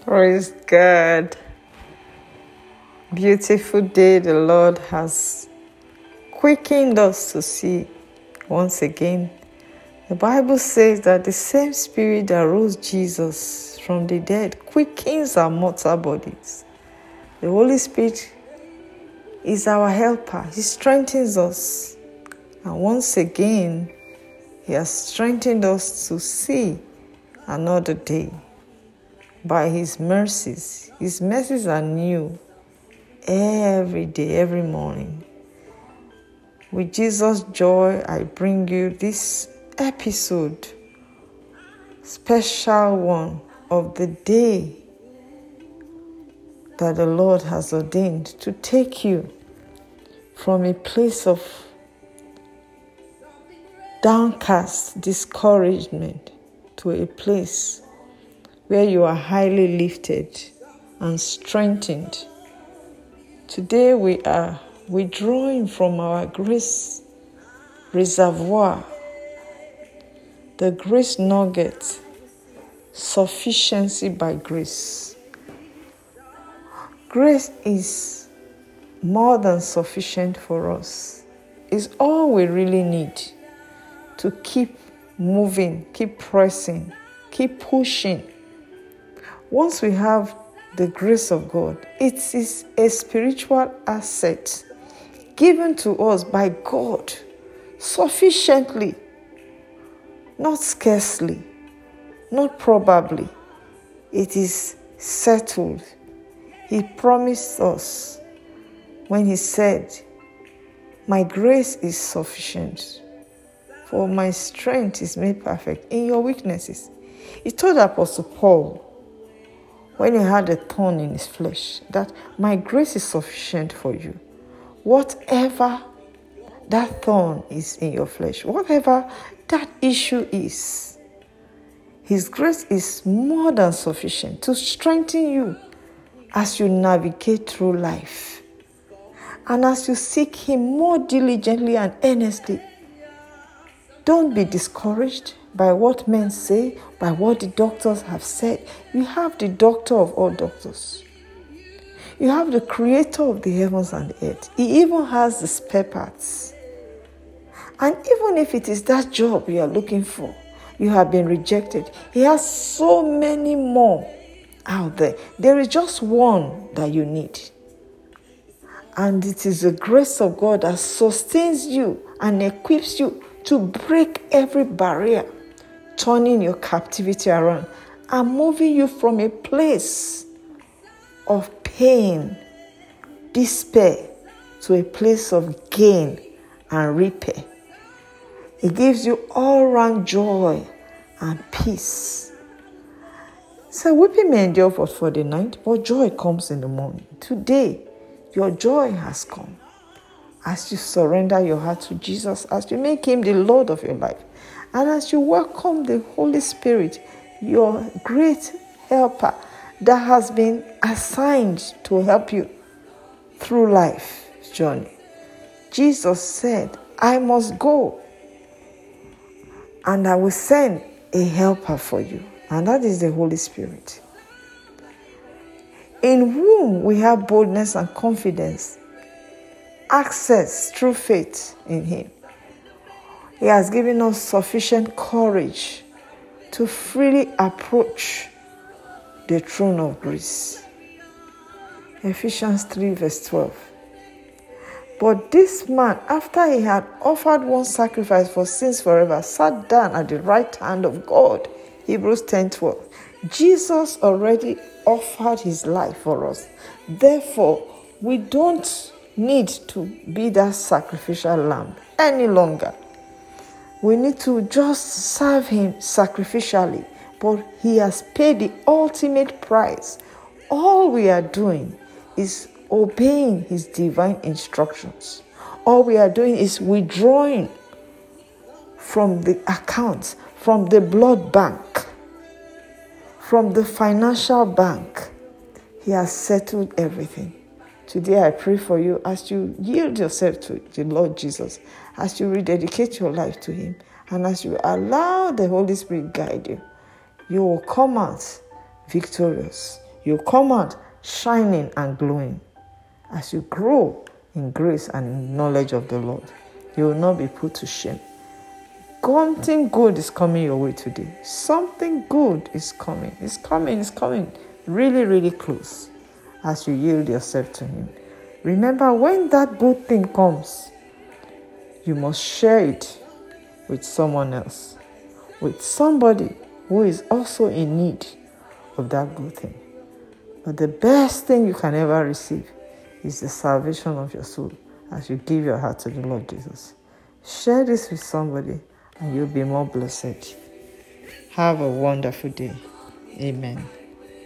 Oh, Praise God. Beautiful day the Lord has quickened us to see once again. The Bible says that the same Spirit that rose Jesus from the dead quickens our mortal bodies. The Holy Spirit is our helper, He strengthens us. And once again, He has strengthened us to see another day by His mercies. His mercies are new every day, every morning. With Jesus' joy, I bring you this episode, special one of the day that the Lord has ordained to take you from a place of downcast discouragement to a place where you are highly lifted and strengthened. Today we are withdrawing from our grace reservoir, the grace nugget, sufficiency by grace. Grace is more than sufficient for us. It's all we really need to keep moving, keep pressing, keep pushing once we have the grace of God, it is a spiritual asset given to us by God sufficiently, not scarcely, not probably. It is settled. He promised us when He said, My grace is sufficient, for my strength is made perfect in your weaknesses. He told Apostle Paul, when he had a thorn in his flesh, that my grace is sufficient for you. Whatever that thorn is in your flesh, whatever that issue is, his grace is more than sufficient to strengthen you as you navigate through life. And as you seek Him more diligently and earnestly, don't be discouraged by what men say, by what the doctors have said. You have the doctor of all doctors. You have the creator of the heavens and the earth. He even has the spare parts. And even if it is that job you are looking for, you have been rejected, He has so many more out there. There is just one that you need. And it is the grace of God that sustains you and equips you to break every barrier turning your captivity around and moving you from a place of pain, despair, to a place of gain and repair. It gives you all round joy and peace. So, weeping may endure for, for the night, but joy comes in the morning. Today, your joy has come as you surrender your heart to Jesus, as you make Him the Lord of your life. And as you welcome the Holy Spirit, your great helper that has been assigned to help you through life journey. Jesus said, I must go and I will send a helper for you. And that is the Holy Spirit. In whom we have boldness and confidence, access through faith in Him. He has given us sufficient courage to freely approach the throne of grace. Ephesians 3, verse 12. But this man, after he had offered one sacrifice for sins forever, sat down at the right hand of God. Hebrews 10 12. Jesus already offered his life for us. Therefore, we don't need to be that sacrificial lamb any longer. We need to just serve Him sacrificially, but He has paid the ultimate price. All we are doing is obeying His divine instructions. All we are doing is withdrawing from the accounts, from the blood bank, from the financial bank. He has settled everything. Today, I pray for you as you yield yourself to the Lord Jesus, as you rededicate your life to Him, and as you allow the Holy Spirit guide you, you will come out victorious You will come out shining and glowing as you grow in grace and knowledge of the Lord. You will not be put to shame. Something good is coming your way today. Something good is coming. It's coming, it's coming. Really, really close as you yield yourself to Him. Remember, when that good thing comes, you must share it with someone else, with somebody who is also in need of that good thing. But the best thing you can ever receive is the salvation of your soul as you give your heart to the Lord Jesus. Share this with somebody and you'll be more blessed. Have a wonderful day. Amen.